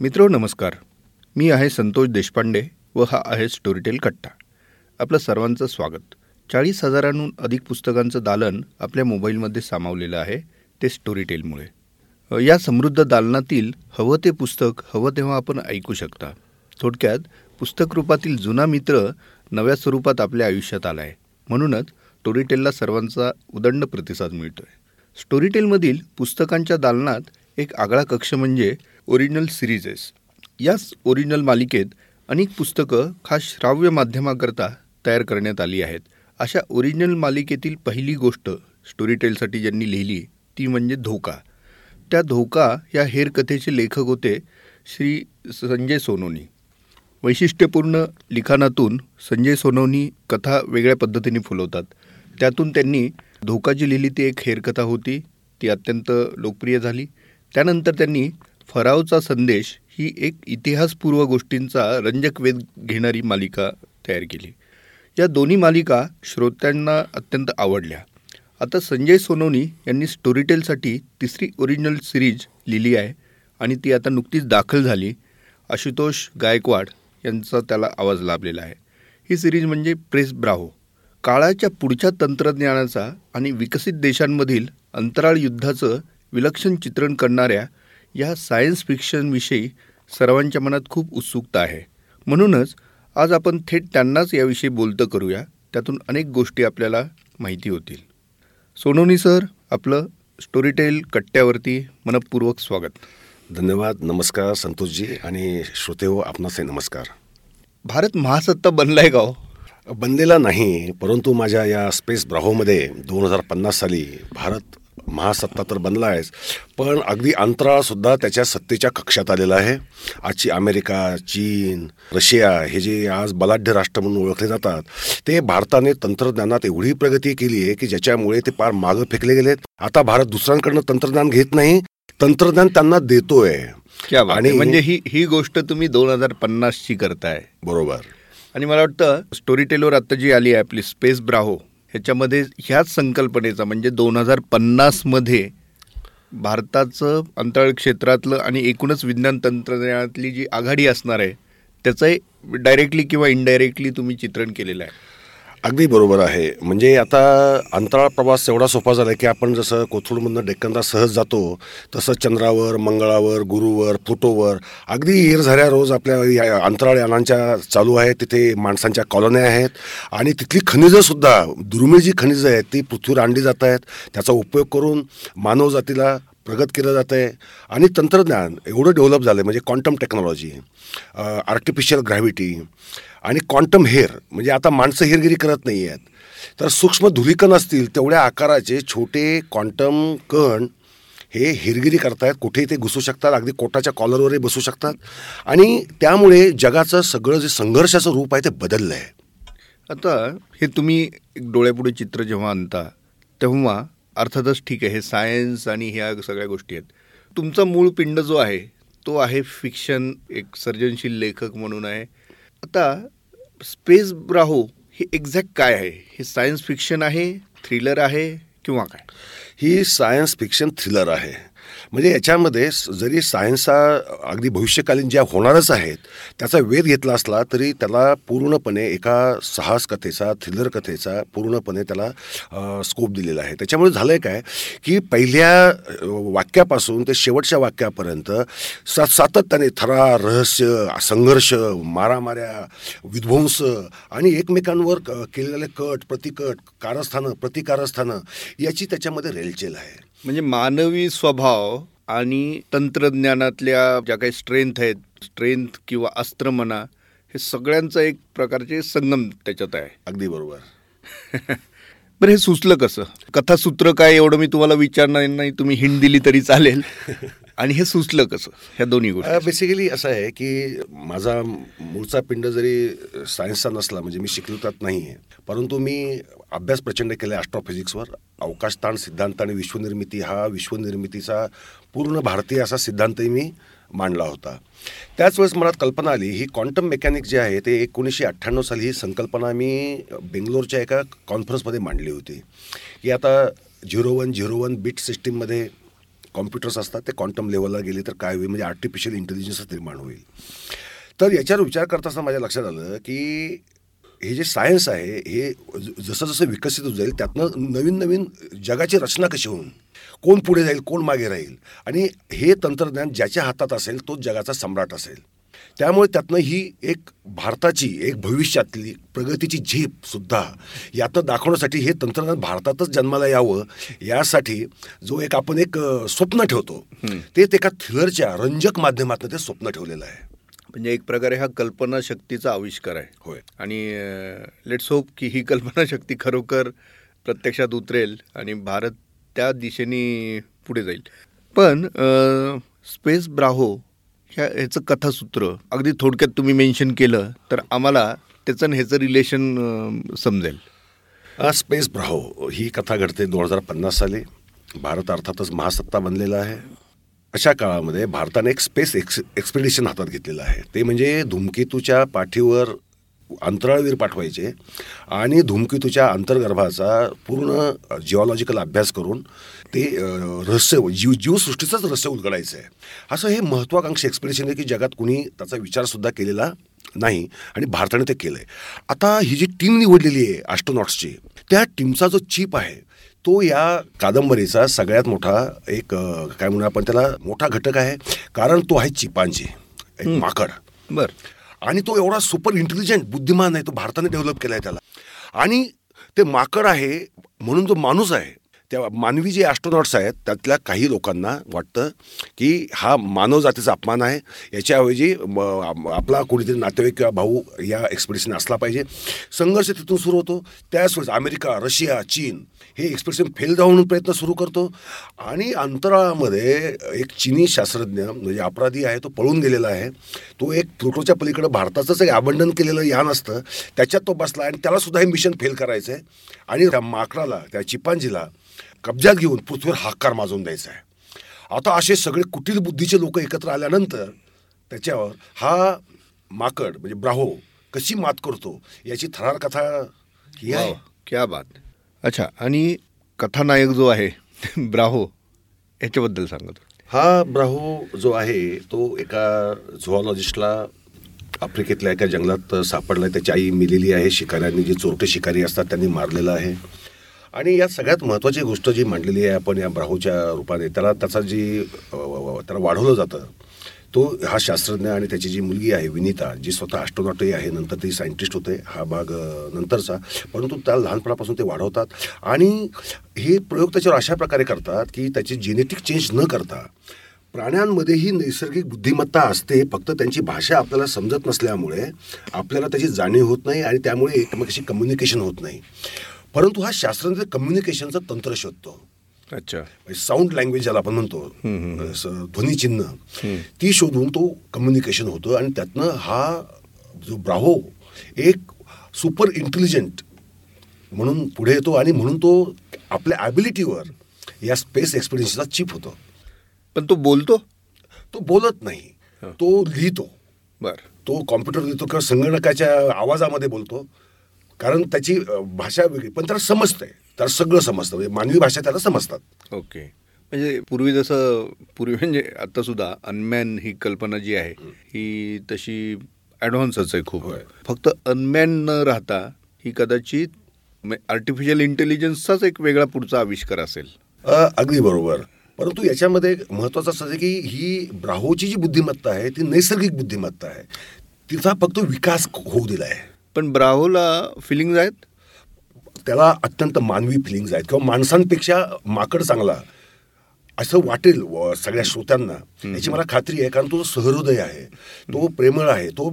मित्रो नमस्कार. मी आहे संतोष देशपांडे व हा आहे स्टोरीटेल कट्टा. आपलं सर्वांचं स्वागत. चाळीस हजारांहून अधिक पुस्तकांचं दालन आपल्या मोबाईलमध्ये सामावलेलं आहे ते स्टोरीटेलमुळे या समृद्ध दालनातील हवं ते पुस्तक हवं तेव्हा आपण ऐकू शकता. थोडक्यात पुस्तक रूपातील जुना मित्र नव्या स्वरूपात आपल्या आयुष्यात आला आहे म्हणूनच स्टोरीटेलला सर्वांचा उदंड प्रतिसाद मिळतो आहे स्टोरीटेलमधील पुस्तकांच्या दालनात एक आगळा कक्ष म्हणजे ओरिजिनल सिरीजेस. याच ओरिजिनल मालिकेत अनेक पुस्तकं खास श्राव्य माध्यमाकरता तयार करण्यात आली आहेत. अशा ओरिजिनल मालिकेतील पहिली गोष्ट स्टोरीटेलसाठी ज्यांनी लिहिली ती म्हणजे धोका. त्या धोका या हेर कथेचे लेखक होते श्री संजय सोनोनी. वैशिष्ट्यपूर्ण लिखाणातून संजय सोनोनी कथा वेगळ्या पद्धतीने फुलवतात. त्यातून त्यांनी धोका जी लिहिली ती एक हेरकथा होती ती अत्यंत लोकप्रिय झाली. त्यानंतर त्यांनी फरावचा संदेश ही एक इतिहासपूर्व गोष्टींचा रंजक वेध घेणारी मालिका तयार केली. या दोन्ही मालिका श्रोत्यांना अत्यंत आवडल्या. आता संजय सोनोनी यांनी स्टोरीटेलसाठी तिसरी ओरिजिनल सिरीज लिहिली आहे आणि ती आता नुकतीच दाखल झाली. आशुतोष गायकवाड यांचा त्याला आवाज लाभलेला आहे. ही सिरीज म्हणजे प्रेस ब्राहो काळाच्या पुढच्या तंत्रज्ञानाचा आणि विकसित देशांमधील अंतराळ युद्धाचं विलक्षण चित्रण करणाऱ्या या सायन्स फिक्शनविषयी सर्वांच्या मनात खूप उत्सुकता आहे. म्हणूनच आज आपण थेट त्यांनाच याविषयी बोलतं करूया. त्यातून अनेक गोष्टी आपल्याला माहिती होतील. सोनोनी सर आपलं स्टोरीटेल कट्ट्यावरती मनपूर्वक स्वागत. धन्यवाद नमस्कार संतोषजी आणि श्रोते हो आपणासही नमस्कार. भारत महासत्ता बनलाय का हो? बनलेला नाही परंतु माझ्या या स्पेस ब्राहोमध्ये दोन हजार पन्नास साली भारत महासत्ता तर बनला आहेच. पण अगदी अंतराळसुद्धा त्याच्या सत्तेच्या कक्षात आलेला आहे. आजची अमेरिका चीन रशिया हे जे आज बलाढ्य राष्ट्र म्हणून ओळखले जातात ते भारताने तंत्रज्ञानात एवढी प्रगती केली आहे की ज्याच्यामुळे ते पार मागं फेकले गेलेत. आता भारत दुसऱ्यांकडनं तंत्रज्ञान घेत नाही तंत्रज्ञान त्यांना देतोय. आणि- म्हणजे ही ही गोष्ट तुम्ही दोन हजार पन्नासची करताय. बरोबर. आणि मला वाटतं स्टोरी टेलवर आता जी आली आहे आपली स्पेस ब्राहो ह्याच्यामध्ये ह्याच संकल्पनेचा म्हणजे दोन हजार पन्नासमध्ये भारताचं अंतराळ क्षेत्रातलं आणि एकूणच विज्ञान तंत्रज्ञानातली जी आघाडी असणार आहे त्याचं डायरेक्टली किंवा इनडायरेक्टली तुम्ही चित्रण केलेलं आहे. अगदी बरोबर आहे. म्हणजे आता अंतराळ प्रवास एवढा सोपा झाला की आपण जसं कोथरूडमधनं डेक्कनला सहज जातो तसं चंद्रावर मंगळावर गुरुवर प्लुटोवर अगदी येर झाल्या रोज आपल्या या अंतराळ यानांच्या चालू आहेत तिथे माणसांच्या कॉलन्या आहेत आणि तिथली खनिजंसुद्धा दुर्मिळ जी खनिजं आहेत ती पृथ्वीवर आणली जात आहेत. त्याचा उपयोग करून मानवजातीला प्रगत केलं जातं आहे आणि तंत्रज्ञान एवढं डेव्हलप झालं आहे म्हणजे क्वांटम टेक्नॉलॉजी आर्टिफिशियल ग्रॅव्हिटी आणि क्वांटम हेअर म्हणजे आता माणसं हेरगिरी करत नाही आहेत तर सूक्ष्म धुलिकण असतील तेवढ्या आकाराचे छोटे क्वांटम कण हे हेरगिरी करतायत. कुठेही ते घुसू शकतात अगदी कोटाच्या कॉलरवरही बसू शकतात. आणि त्यामुळे जगाचं सगळं जे संघर्षाचं रूप आहे ते बदललं आहे आता हे तुम्ही एक डोळ्यापुढे चित्र जेव्हा आणता तेव्हा अर्थातच ठीक आहे हे सायन्स आणि ह्या सगळ्या गोष्टी आहेत. तुमचा मूळ पिंड जो आहे तो आहे फिक्शन एक सर्जनशील लेखक म्हणून आहे. आता स्पेस ब्राहो हे एक्झॅक्ट काय आहे? हे सायन्स फिक्शन आहे थ्रिलर आहे किंवा काय? ही सायन्स फिक्शन थ्रिलर आहे. म्हणजे याच्यामध्ये जरी सायन्सचा अगदी भविष्यकालीन ज्या होणारच आहेत त्याचा वेध घेतला असला तरी त्याला पूर्णपणे एका साहस कथेचा थ्रिलर कथेचा पूर्णपणे त्याला स्कोप दिलेला आहे. त्याच्यामुळे झालं आहे काय की पहिल्या वाक्यापासून ते शेवटच्या वाक्यापर्यंत सा सातत्याने थरार रहस्य संघर्ष मारामाऱ्या विध्वंस आणि एकमेकांवर केलेले कट प्रतिकट कारस्थानं प्रतिकारस्थानं याची त्याच्यामध्ये रेलचेल आहे. म्हणजे मानवी स्वभाव आणि तंत्रज्ञानातल्या ज्या काही स्ट्रेंथ आहेत स्ट्रेंथ किंवा अस्त्र म्हणा हे सगळ्यांचा एक प्रकारचे संगम त्याच्यात आहे. अगदी बरोबर. बरं हे सुचलं कसं? कथासूत्र काय एवढं मी तुम्हाला विचारणार नाही तुम्ही हिंट दिली तरी चालेल. आणि हे सुचलं कसं? ह्या दोन्ही गोष्टी. बेसिकली असं आहे की माझा मूळचा पिंड जरी सायन्सचा नसला म्हणजे मी शिकवतात नाही आहे परंतु मी अभ्यास प्रचंड केला आहे ॲस्ट्रॉफिजिक्सवर अवकाशताण सिद्धांत आणि विश्वनिर्मिती हा विश्वनिर्मितीचा पूर्ण भारतीय असा सिद्धांतही मी मांडला होता. त्याच वेळेस मला कल्पना आली ही क्वांटम मेकॅनिक जे आहे ते एकोणीसशे अठ्ठ्याण्णव साली ही संकल्पना मी बेंगलोरच्या एका कॉन्फरन्समध्ये मांडली होती. की आता zero one zero one bit सिस्टीममध्ये कॉम्प्युटर्स असतात ते क्वांटम लेवलला गेले तर काय होईल? म्हणजे आर्टिफिशियल इंटेलिजन्स निर्माण होईल. तर याच्यावर विचार करत असताना माझ्या लक्षात आलं की हे जे सायन्स आहे हे ज- जसं जसं विकसित होत जाईल त्यातनं नवीन नवीन जगाची रचना कशी होऊन कोण पुढे जाईल कोण मागे राहील? आणि हे तंत्रज्ञान ज्याच्या हातात असेल तोच जगाचा सम्राट असेल. त्यामुळे त्यातनं ही एक भारताची एक भविष्यातली प्रगतीची झेप सुद्धा यातनं दाखवण्यासाठी हे तंत्रज्ञान भारतातच जन्माला यावं यासाठी जो एक आपण एक स्वप्न ठेवतो ते एका थ्रिलरच्या रंजक माध्यमातून ते स्वप्न ठेवलेलं आहे. म्हणजे एक प्रकारे हा कल्पनाशक्तीचा आविष्कार आहे. होय. आणि लेट्स होप की ही कल्पनाशक्ती खरोखर प्रत्यक्षात उतरेल आणि भारत त्या दिशेने पुढे जाईल. पण स्पेस ब्राहो ह्या ह्याचं कथासूत्र. अगदी थोडक्यात तुम्ही मेन्शन केलं तर आम्हाला त्याचं ह्याचं रिलेशन समजेल. हा स्पेस ब्राहो ही कथा घडते दोन हजार पन्नास साली. भारत अर्थातच महासत्ता बनलेला आहे. अशा काळामध्ये भारताने एक स्पेस एक्स एक्सपिडिशन हातात घेतलेलं आहे. ते म्हणजे धूमकेतूच्या पाठीवर अंतराळवीर पाठवायचे आणि धूमकेतूच्या अंतर्गर्भाचा पूर्ण जिओलॉजिकल अभ्यास करून ते रहस्य जीव जीवसृष्टीचंच रहस्य उलगडायचं आहे. असं हे महत्त्वाकांक्षी एक्सपिडिशन आहे की जगात कुणी त्याचा विचारसुद्धा केलेला नाही आणि भारताने ते केलं आहे आता ही जी टीम निवडलेली आहे ॲस्ट्रोनॉट्सची त्या टीमचा जो चीप आहे तो या कादंबरीचा सगळ्यात मोठा एक काय म्हणूया आपण त्याला मोठा घटक आहे. कारण तो आहे चिपांजी एक माकड. बरं. आणि तो एवढा सुपर इंटेलिजंट बुद्धिमान आहे तो भारताने डेव्हलप केला आहे त्याला. आणि ते माकड आहे म्हणून जो माणूस आहे. त्या मानवी जे ॲस्ट्रोनॉट्स आहेत त्यातल्या काही लोकांना वाटतं की हा मानव जातीचा अपमान आहे. याच्याऐवजी म, आपला कोणीतरी नातेवाईक किंवा भाऊ या एक्सपिडिशन असला पाहिजे. संघर्ष तिथून सुरू होतो. त्याच वेळेस अमेरिका रशिया चीन हे एक्सप्रेशन फेल जाऊन म्हणून प्रयत्न सुरू करतो. आणि अंतराळामध्ये एक चीनी शास्त्रज्ञ म्हणजे अपराधी आहे तो पळून गेलेला आहे. तो एक प्लुटोच्या पलीकडे भारताचंच एक आबंडन केलेलं यान असतं. त्याच्यात तो बसला आणि त्यालासुद्धा हे मिशन फेल करायचं आहे आणि त्या माकडाला त्या चिपांजीला कब्जात घेऊन पृथ्वीवर हाकार माजून द्यायचा आहे. आता असे सगळे कुटील बुद्धीचे लोक एकत्र आल्यानंतर त्याच्यावर हा माकड म्हणजे ब्राहो कशी मात करतो याची थरार कथा ही आहे. क्या बात. अच्छा आणि कथानायक जो आहे ब्राहो याच्याबद्दल सांगत हा ब्राहो जो आहे तो एका झुऑलॉजिस्टला आफ्रिकेतल्या एका जंगलात सापडला त्याची आई मिलेली आहे. शिकाऱ्यांनी जे चोरटे शिकारी असतात त्यांनी मारलेलं आहे. आणि यात सगळ्यात महत्त्वाची गोष्ट जी मांडलेली आहे आपण या ब्राहोच्या रूपाने त्याला त्याचा जी त्याला वाढवलं जातं तो हा शास्त्रज्ञ आणि त्याची जी मुलगी आहे विनीता जी स्वतः ॲस्ट्रॉनॉटही आहे नंतर ती सायंटिस्ट होते हा भाग नंतरचा. परंतु त्याला लहानपणापासून ते वाढवतात आणि हे प्रयोग त्याच्यावर अशा प्रकारे करतात की त्याची जेनेटिक चेंज न करता प्राण्यांमध्येही नैसर्गिक बुद्धिमत्ता असते. फक्त त्यांची भाषा आपल्याला समजत नसल्यामुळे आपल्याला त्याची जाणीव होत नाही आणि त्यामुळे एकमेकाशी कम्युनिकेशन होत नाही. परंतु हा शास्त्रज्ञ कम्युनिकेशनचं तंत्र शोधतो. अच्छा. साऊंड लँग्वेज ज्याला आपण म्हणतो ध्वनिचिन्ह ती शोधून तो कम्युनिकेशन होतं आणि त्यातनं हा जो ब्राहो एक सुपर इंटेलिजंट म्हणून पुढे येतो आणि म्हणून तो आपल्या ॲबिलिटीवर या स्पेस एक्सपिरियन्सचा चीप होतो. पण तो बोलतो? तो बोलत नाही. तो लिहितो. बरं. तो कॉम्प्युटर लिहितो किंवा संगणकाच्या आवाजामध्ये बोलतो. कारण त्याची भाषा वेगळी पण त्याला समजतंय. त्याला सगळं समजतं. म्हणजे मानवी भाषा त्याला समजतात. ओके. म्हणजे पूर्वी जसं पूर्वी म्हणजे आता सुद्धा अनमॅन ही कल्पना जी आहे ही तशी ॲडव्हान्सच आहे खूप. फक्त अनमॅन न राहता ही कदाचित आर्टिफिशियल इंटेलिजन्सचाच एक वेगळा पुढचा आविष्कार असेल. अगदी बरोबर. परंतु याच्यामध्ये महत्त्वाचं असं आहे की ही ब्राहोची जी बुद्धिमत्ता आहे ती नैसर्गिक बुद्धिमत्ता आहे. तिचा फक्त विकास होऊ दिला आहे पण ब्राहोला फिलिंग्ज आहेत? त्याला अत्यंत मानवी फिलिंग्ज आहेत. किंवा माणसांपेक्षा माकड चांगला असं वाटेल व सगळ्या श्रोत्यांना. याची मला खात्री आहे कारण तो सहृदय आहे. तो प्रेमळ आहे तो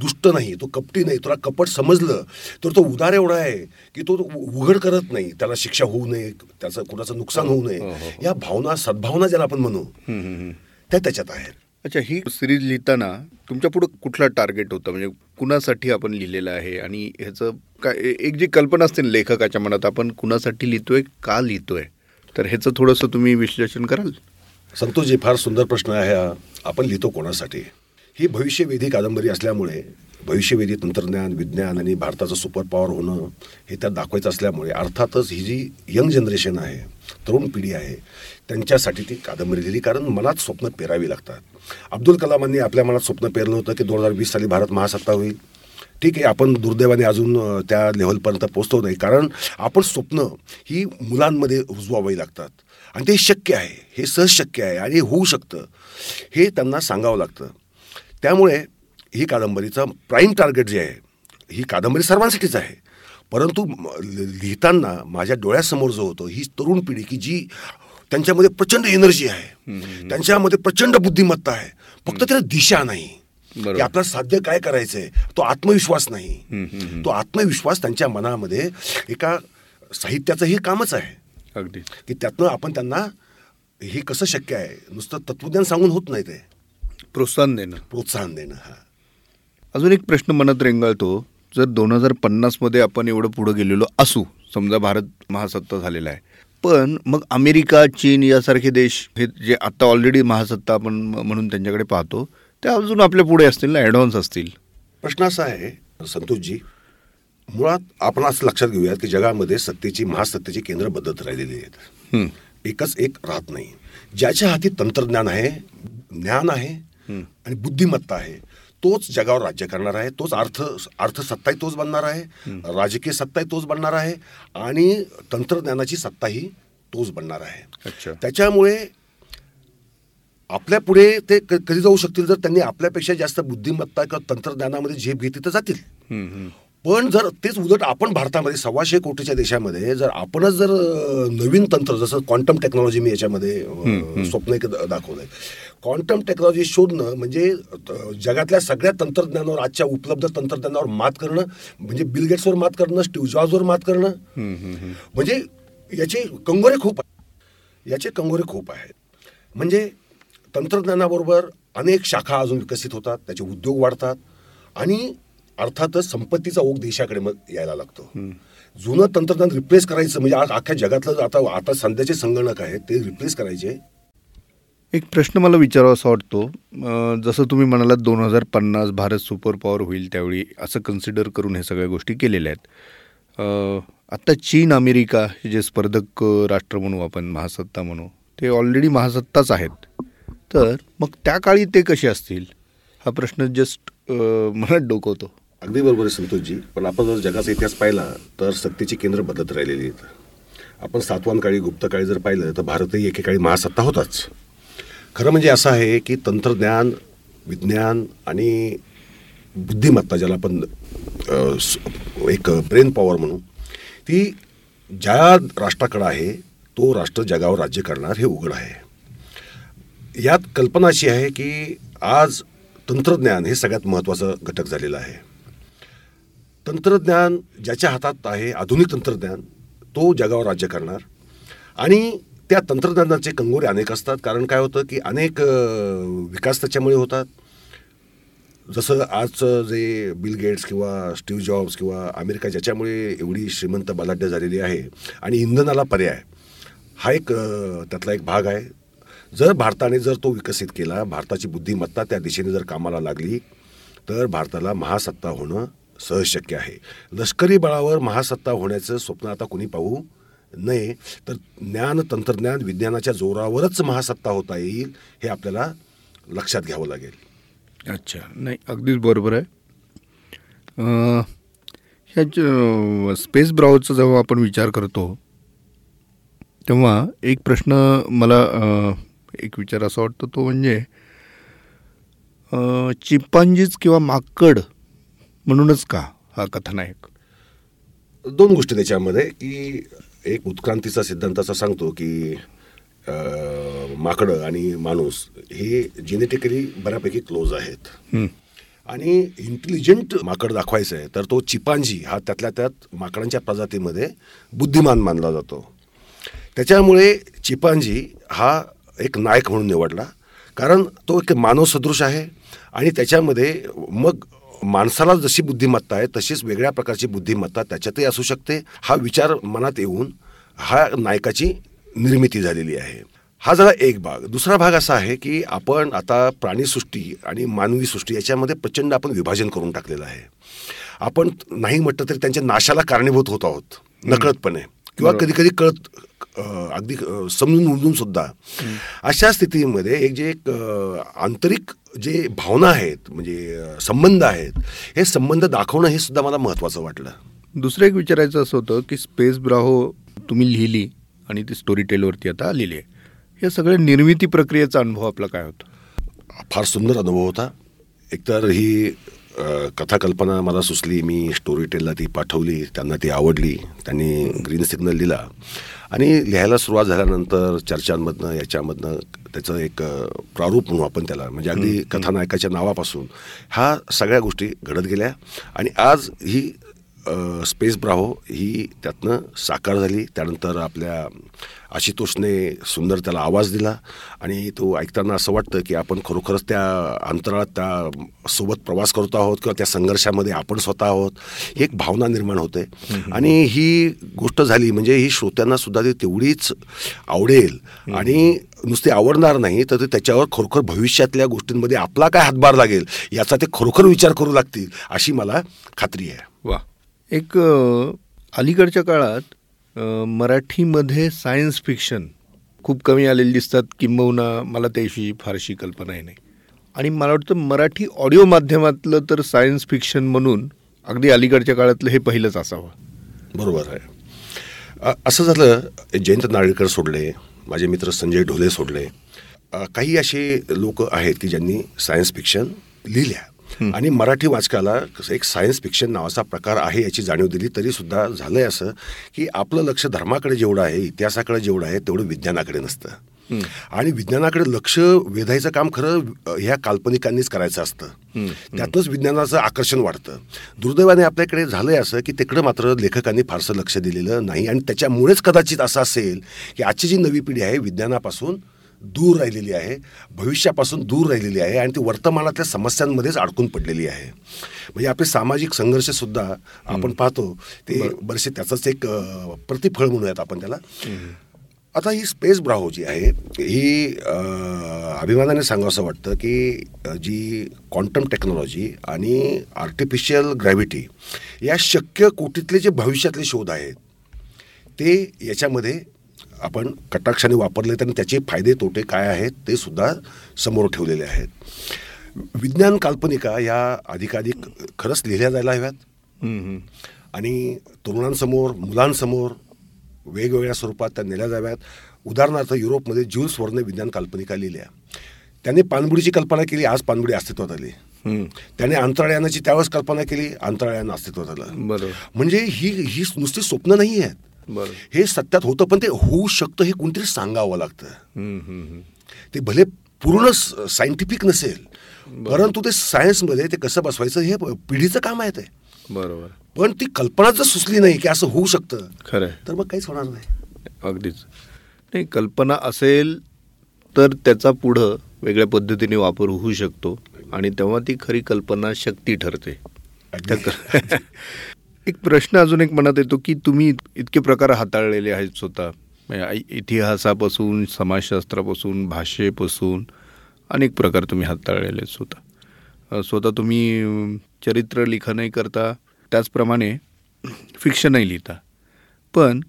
दुष्ट नाही तो कपटी नाही तुला कपट समजलं तर तो उदार एवढा आहे की तो उघड करत नाही. त्याला शिक्षा होऊ नये त्याचं कुणाचं नुकसान होऊ नये. या भावना सद्भावना ज्याला आपण म्हणू त्या त्याच्यात आहेत. अच्छा ही सिरीज लिहिताना तुमच्यापुढे कुठला टार्गेट होतं? म्हणजे कुणासाठी आपण लिहिलेलं आहे? आणि ह्याचं काय ए- एक जी कल्पना असते ना लेखकाच्या मनात आपण कुणासाठी लिहितोय का लिहितोय? तर ह्याचं थोडंसं तुम्ही विश्लेषण कराल. संतोषजी फार सुंदर प्रश्न आहे हा. आपण लिहितो कोणासाठी? ही भविष्यवेधी कादंबरी असल्यामुळे भविष्यवेधी तंत्रज्ञान विज्ञान आणि भारताचं सुपर पॉवर होणं हे त्यात दाखवायचं असल्यामुळे अर्थातच ही जी यंग जनरेशन आहे तरुण पिढी आहे त्यांच्यासाठी ती कादंबरी लिहिली कारण मनात स्वप्न पेरावी लागतात. अब्दुल कलामांनी आपल्या मनात स्वप्न पेरलं होतं की दोन हजार वीस साली भारत महासत्ता होईल. ठीक आहे आपण दुर्दैवाने अजून त्या लेवलपर्यंत पोचतो नाही कारण आपण स्वप्न ही मुलांमध्ये रुजवावी लागतात. आणि ते शक्य आहे हे सहज शक्य आहे आणि होऊ शकतं हे त्यांना सांगावं लागतं. त्यामुळे ही कादंबरीचं प्राईम टार्गेट जे आहे ही कादंबरी सर्वांसाठीच आहे. परंतु लिहिताना माझ्या डोळ्यासमोर जो होतो ही तरुण पिढी की जी त्यांच्यामध्ये प्रचंड एनर्जी आहे. त्यांच्यामध्ये प्रचंड बुद्धिमत्ता आहे. फक्त त्याला दिशा नाही. की आपल्याला साध्य काय करायचंय? तो आत्मविश्वास नाही. तो आत्मविश्वास त्यांच्या मनामध्ये एका साहित्याचं हे कामच आहे. अगदी. की त्यातनं आपण त्यांना हे कसं शक्य आहे? नुसतं तत्वज्ञान सांगून होत नाही ते. प्रोत्साहन देणं. प्रोत्साहन देणं हा. अजून एक प्रश्न मनात रेंगाळतो. जर दोन हजार पन्नासमध्ये आपण एवढं पुढं गेलेलो असू समजा भारत महासत्ता झालेला आहे पण मग अमेरिका चीन यासारखे देश हे जे आता ऑलरेडी महासत्ता आपण म्हणून त्यांच्याकडे पाहतो ते अजून आपल्या पुढे असतील ना ॲडव्हान्स असतील. प्रश्न असा आहे संतोषजी मुळात आपण असं लक्षात घेऊयात की जगामध्ये सत्तेची महासत्तेची केंद्र बदलत राहिलेली आहेत. एकच एक राहत नाही. ज्याच्या हाती तंत्रज्ञान आहे ज्ञान आहे आणि बुद्धिमत्ता आहे तोच जगावर राज्य करणार आहे तोच अर्थ अर्थसत्ताही तोच बनणार आहे राजकीय सत्ताही तोच बनणार आहे आणि तंत्रज्ञानाची सत्ताही तोच बनणार आहे. अच्छा. त्याच्यामुळे आपल्या पुढे ते कधी जाऊ शकतील जर त्यांनी आपल्यापेक्षा जास्त बुद्धिमत्ता किंवा तंत्रज्ञानामध्ये झेप घेतली तर जातील. पण जर तेच उलट आपण भारतामध्ये सव्वाशे कोटीच्या देशामध्ये जर आपणच जर नवीन तंत्र जसं क्वांटम टेक्नॉलॉजी मी याच्यामध्ये स्वप्न एक दाखवलंय. क्वांटम टेक्नॉलॉजी शोधणं म्हणजे जगातल्या सगळ्या तंत्रज्ञानावर आजच्या उपलब्ध तंत्रज्ञानावर मात करणं म्हणजे बिल गेट्सवर मात करणं स्टीव्ह जॉब्सवर मात करणं म्हणजे याचे कंगोरे खूप आहेत. याचे कंगोरे खूप आहेत. म्हणजे तंत्रज्ञानाबरोबर अनेक शाखा अजून विकसित होतात त्याचे उद्योग वाढतात आणि अर्थातच संपत्तीचा ओघ देशाकडे मग यायला लागतो. जुनं तंत्रज्ञान रिप्लेस करायचं म्हणजे आज अख्ख्या जगातलं आता आता सध्याचे संगणक आहेत ते रिप्लेस करायचे. एक प्रश्न मला विचारावासा वाटतो. जसं तुम्ही म्हणालात दोन हजार पन्नास भारत सुपर पॉवर होईल त्यावेळी असं कन्सिडर करून हे सगळ्या गोष्टी केलेल्या आहेत. आत्ता चीन अमेरिका हे जे स्पर्धक राष्ट्र म्हणू आपण महासत्ता म्हणू ते ऑलरेडी महासत्ताच आहेत. तर मग त्या काळी ते कसे असतील? हा प्रश्न जस्ट मनात डोकवतो. अगदी बरोबर आहे संतोषजी पण आपण जर जगाचा इतिहास पाहिला तर सत्तेची केंद्र बदलत राहिलेली आहेत. आपण सातवान काळी गुप्त काळी जर पाहिलं तर भारतही एकेकाळी महासत्ता होताच. खरं म्हणजे असं आहे की तंत्रज्ञान विज्ञान आणि बुद्धिमत्ता ज्याला आपण एक ब्रेन पॉवर म्हणू ती ज्या राष्ट्राकडं आहे तो राष्ट्र जगावर राज्य करणार हे उघड आहे. यात कल्पना अशी आहे की आज तंत्रज्ञान हे सगळ्यात महत्त्वाचं घटक झालेलं आहे. तंत्रज्ञान ज्याच्या हातात आहे आधुनिक तंत्रज्ञान तो जगावर राज्य करणार आणि त्या तंत्रज्ञानाचे कंगोरे अनेक असतात. कारण काय होतं की अनेक विकास त्याच्यामुळे होतात. जसं आजचं जे बिल गेट्स किंवा स्टीव्ह जॉब्स किंवा अमेरिका ज्याच्यामुळे एवढी श्रीमंत बलाढ्य झालेली आहे आणि इंधनाला पर्याय हा एक त्यातला एक भाग आहे. जर भारताने जर तो विकसित केला भारताची बुद्धिमत्ता त्या दिशेने जर कामाला लागली तर भारताला महासत्ता होणं सहज शक्य आहे. लष्करी बळावर महासत्ता होण्याचं स्वप्न आता कुणी पाहू? नये तर ज्ञान तंत्रज्ञान विज्ञानाच्या जोरावरच महासत्ता होता येईल हे आपल्याला लक्षात घ्यावं लागेल. अच्छा. नाही अगदीच बरोबर आहे. ह्या स्पेस ब्राउजचा जेव्हा आपण विचार करतो तेव्हा एक प्रश्न मला एक विचार असा वाटतो तो म्हणजे चिंपांजीज किंवा माकड म्हणूनच का हा कथानायक? दोन गोष्टी त्याच्यामध्ये की एक उत्क्रांतीचा सिद्धांत असा सांगतो की माकडं आणि माणूस हे जेनेटिकली बऱ्यापैकी क्लोज आहेत. आणि इंटेलिजंट माकड दाखवायचं आहे तर तो चिपांजी हा त्यातल्या त्यात माकडांच्या प्रजातीमध्ये बुद्धिमान मानला जातो त्याच्यामुळे चिपांजी हा एक नायक म्हणून निवडला कारण तो एक मानव सदृश आहे आणि त्याच्यामध्ये मग माणसाला जशी बुद्धिमत्ता आहे तशीच वेगळ्या प्रकारची बुद्धिमत्ता त्याच्यातही असू शकते. हा विचार मनात येऊन हा नायकाची निर्मिती झालेली आहे. हा झाला एक भाग. दुसरा भाग असा आहे की आपण आता प्राणीसृष्टी आणि मानवी सृष्टी याच्यामध्ये प्रचंड आपण विभाजन करून टाकलेलं आहे. आपण नाही म्हटलं तरी त्यांच्या नाशाला कारणीभूत होत आहोत नकळतपणे. किंवा कधी कधी कळत अगदी समजून उमजून सुद्धा. अशा स्थितीमध्ये एक जे एक आंतरिक जे भावना आहेत म्हणजे संबंध आहेत हे संबंध दाखवणं हे सुद्धा मला महत्त्वाचं वाटलं. दुसरं एक विचारायचं असं होतं की स्पेस ब्राहो तुम्ही लिहिली आणि ती स्टोरी टेलवरती आता आलेली आहे. या सगळ्या निर्मिती प्रक्रियेचा अनुभव आपला काय होता? फार सुंदर अनुभव होता. एकतर ही कथाकल्पना मला सुचली मी स्टोरी टेलला ती पाठवली त्यांना ती आवडली त्यांनी ग्रीन सिग्नल दिला. आणि लिहायला सुरुवात झाल्यानंतर चर्चांमधनं याच्यामधनं त्याचं एक प्रारूप म्हणू आपण त्याला. म्हणजे अगदी कथानायकाच्या नावापासून. ह्या सगळ्या गोष्टी घडत गेल्या. आणि आज ही स्पेस ब्राहो ही त्यातनं साकार झाली. त्यानंतर आपल्या आशुतोषने सुंदर त्याला आवाज दिला आणि तो ऐकताना असं वाटतं की आपण खरोखरच त्या अंतराळात त्या सोबत प्रवास करतो आहोत किंवा त्या संघर्षामध्ये आपण स्वतः आहोत ही एक भावना निर्माण होते. आणि ही गोष्ट झाली म्हणजे ही श्रोत्यांना सुद्धा ती तेवढीच आवडेल आणि नुसते आवडणार नाही तर ते त्याच्यावर खरोखर भविष्यातल्या गोष्टींमध्ये आपला काय हातभार लागेल याचा ते खरोखर विचार करू लागतील अशी मला खात्री आहे. वा. एक अलीकडच्या काळात मराठीमध्ये सायन्स फिक्शन खूप कमी आलेली दिसतात. किंबहुना मला त्याविषयी फारशी कल्पनाही नाही. आणि मला वाटतं मराठी ऑडिओ माध्यमातलं तर सायन्स फिक्शन म्हणून अगदी अलीकडच्या काळातलं हे पहिलंच असावं. बरोबर आहे. असं झालं जयंत नारळीकर सोडले माझे मित्र संजय ढोले सोडले. काही असे लोक आहेत की ज्यांनी सायन्स फिक्शन लिहिल्या. आणि मराठी वाचकाला कसं एक सायन्स फिक्शन नावाचा प्रकार आहे याची जाणीव दिली तरी सुद्धा झालंय असं की आपलं लक्ष धर्माकडे जेवढं आहे इतिहासाकडे जेवढं आहे तेवढं विज्ञानाकडे नसतं. आणि विज्ञानाकडे लक्ष वेधायचं काम खरं ह्या काल्पनिकांनीच करायचं असतं. त्यातच विज्ञानाचं आकर्षण वाढतं. दुर्दैवाने आपल्याकडे झालंय असं की तिकडं मात्र लेखकांनी फारसं लक्ष दिलेलं नाही. आणि त्याच्यामुळेच कदाचित असं असेल की आजची जी नवी पिढी आहे विज्ञानापासून दूर राहिलेली आहे भविष्यापासून दूर राहिलेली आहे आणि ती वर्तमानातल्या समस्यांमध्येच अडकून पडलेली आहे. म्हणजे आपले सामाजिक संघर्ष सुद्धा आपण पाहतो ते बरेचसे त्याचंच एक प्रतिफळ म्हणूयात आपण त्याला. आता ही स्पेस ब्राहो जी आहे ही अभिमानाने सांगावं असं वाटतं की जी क्वांटम टेक्नॉलॉजी आणि आर्टिफिशियल ग्रॅव्हिटी या शक्य कोटीतले जे भविष्यातले शोध आहेत ते याच्यामध्ये आपण कटाक्षाने वापरले आणि त्याचे फायदे तोटे काय आहेत ते सुद्धा समोर ठेवलेले आहेत. विज्ञान काल्पनिका या अधिकाधिक खरंच लिहिल्या जायला हव्यात. आणि तरुणांसमोर मुलांसमोर वेगवेगळ्या स्वरूपात त्या नेल्या जाव्यात. उदाहरणार्थ युरोपमध्ये ज्युल्स वर्ने विज्ञान काल्पनिका लिहिल्या. त्याने पाणबुडीची कल्पना केली आज पाणबुडी अस्तित्वात आली. त्याने अंतराळयानाची त्यावेळेस कल्पना केली अंतराळयान अस्तित्वात आलं. बरोबर. म्हणजे ही ही नुसती स्वप्न नाही आहेत हे सत्यात होतं पण ते होऊ शकतं हे कोणतरी सांगावं लागतं. ते भले पूर्ण सायंटिफिक नसेल परंतु ते सायन्समध्ये ते कसं बसवायचं हे पिढीचं काम आहे ते. बरोबर. पण ती कल्पना जर सुचली नाही की असं होऊ शकतं खरं तर मग काहीच होणार नाही. अगदीच. नाही कल्पना असेल तर त्याचा पुढं वेगळ्या पद्धतीने वापर होऊ शकतो आणि तेव्हा ती खरी कल्पना शक्ती ठरते. एक प्रश्न अजून एक मनात येतो की तुम्ही इतके प्रकार हाताळलेले आहेत स्वतः. म्हणजे इतिहासापासून समाजशास्त्रापासून भाषेपासून अनेक प्रकार तुम्ही हाताळलेले आहेत स्वतः. स्वतः तुम्ही चरित्र लिखाणही करता त्याचप्रमाणे फिक्शनही लिहिता. पण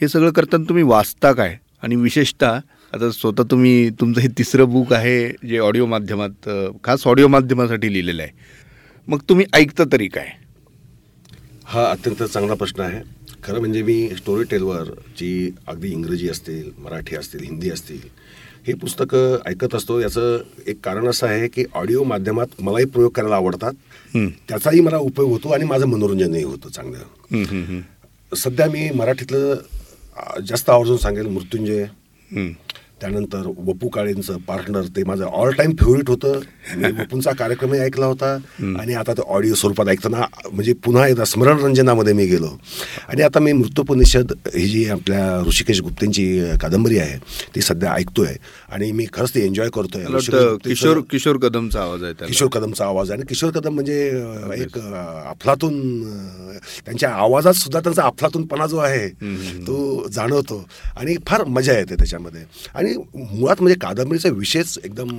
हे सगळं करताना तुम्ही वाचता काय? आणि विशेषतः आता स्वतः तुम्ही तुमचं हे तिसरं बुक आहे जे ऑडिओ माध्यमात खास ऑडिओ माध्यमासाठी लिहिलेलं आहे. मग तुम्ही ऐकता तरी काय? हा अत्यंत चांगला प्रश्न आहे खरं म्हणजे मी स्टोरी टेलवर जी अगदी इंग्रजी असतील मराठी असतील हिंदी असतील हे पुस्तकं ऐकत असतो याचं एक कारण असं आहे की ऑडिओ माध्यमात मलाही प्रयोग करायला आवडतात हं. त्याचाही मला उपयोग होतो आणि माझं मनोरंजनही होतं चांगलं. सध्या मी मराठीतलं जास्त आवर्जून सांगेल मृत्युंजय. त्यानंतर वपू काळेंचं पार्टनर ते माझं ऑल टाइम फेवरेट होतं. मी वपूंचा कार्यक्रमही ऐकला होता. आणि आता तो ऑडिओ स्वरूपात ऐकताना म्हणजे पुन्हा एकदा स्मरणरंजनामध्ये मी गेलो. आणि आता मी मृत्यूपनिषद ही जी आपल्या ऋषिकेश गुप्तेंची कादंबरी आहे ती सध्या ऐकतोय. आणि मी खरंच ती एन्जॉय करतोय. किशोर किशोर कदमचा आवाज आहे किशोर कदमचा आवाज आहे. आणि किशोर कदम म्हणजे एक अफलातून त्यांच्या आवाजात सुद्धा त्यांचा अफलातूनपणा जो आहे तो जाणवतो. आणि फार मजा येते त्याच्यामध्ये. आणि आणि मुळात म्हणजे कादंबरीचा विषयच एकदम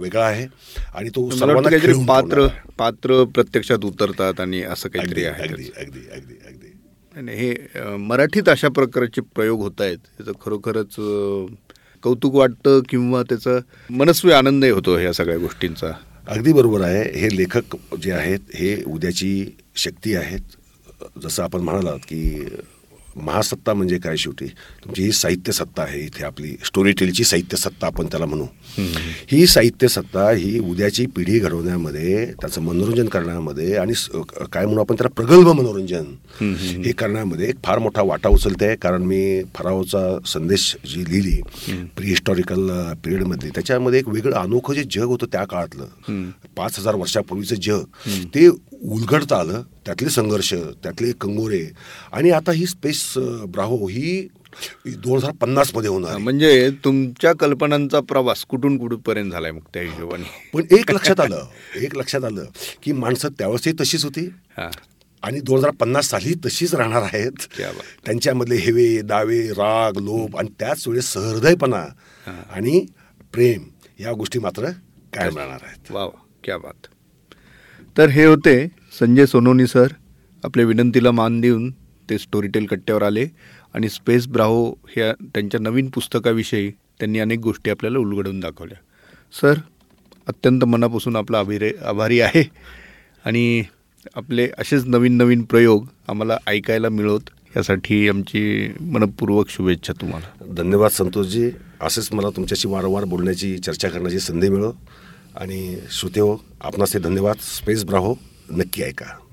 वेगळा आहे आणि तो हो. सर्वांना पात्र. पात्र प्रत्यक्षात उतरतात आणि असं काहीतरी आहे अगदी. अगदी अगदी अगदी आणि हे मराठीत अशा प्रकारचे प्रयोग होत आहेत त्याचं खरोखरच कौतुक वाटतं किंवा त्याचा मनस्वी आनंदही होतो ह्या सगळ्या गोष्टींचा अगदी बरोबर आहे हे लेखक जे आहेत हे उद्याची शक्ती आहेत जसं आपण म्हणालात की महासत्ता म्हणजे काय शेवटी? तुमची ही साहित्य सत्ता आहे इथे आपली. स्टोरी टेलची साहित्य सत्ता आपण त्याला म्हणू. ही साहित्य सत्ता ही उद्याची पिढी घडवण्यामध्ये त्याचं मनोरंजन करण्यामध्ये आणि काय म्हणू आपण त्याला प्रगल्भ मनोरंजन हे करण्यामध्ये एक फार मोठा वाटा उचलते. कारण मी फरावचा संदेश जी लिहिली प्री हिस्टॉरिकल पिरियडमधली त्याच्यामध्ये एक वेगळं अनोखं जे जग होतं त्या काळातलं. पाच हजार वर्षापूर्वीचं जग. ते उलगडता आलं त्यातले संघर्ष त्यातले कंगोरे. आणि आता ही स्पेस ब्राहो ही दोन हजार पन्नासमध्ये होणार. म्हणजे तुमच्या कल्पनांचा प्रवास कुठून कुठपर्यंत झालाय मग त्या हिशोबाने? पण एक लक्षात आलं एक लक्षात आलं की माणसं त्यावेळेसही तशीच होती. हा. आणि दोन हजार पन्नास साली तशीच राहणार आहेत. त्यांच्यामधले हेवे दावे राग लोभ आणि त्याच वेळेस सहृदयपणा आणि प्रेम या गोष्टी मात्र कायम राहणार आहेत. वा क्या बात. तर हे होते संजय सोनोनी सर. आपल्या विनंतीला मान देऊन ते स्टोरीटेल कट्ट्यावर आले आणि स्पेस ब्राहो ह्या त्यांच्या नवीन पुस्तकाविषयी त्यांनी अनेक गोष्टी आपल्याला उलगडून दाखवल्या. सर अत्यंत मनापासून आपला अभिरे आभारी आहे. आणि आपले असेच नवीन नवीन प्रयोग आम्हाला ऐकायला मिळवत यासाठी आमची मनपूर्वक शुभेच्छा तुम्हाला. धन्यवाद संतोषजी. असेच मला तुमच्याशी वारंवार बोलण्याची चर्चा करण्याची संधी मिळो. आणि श्रोते आपणास ते धन्यवाद. स्पेस ब्राहो नक्की ऐका.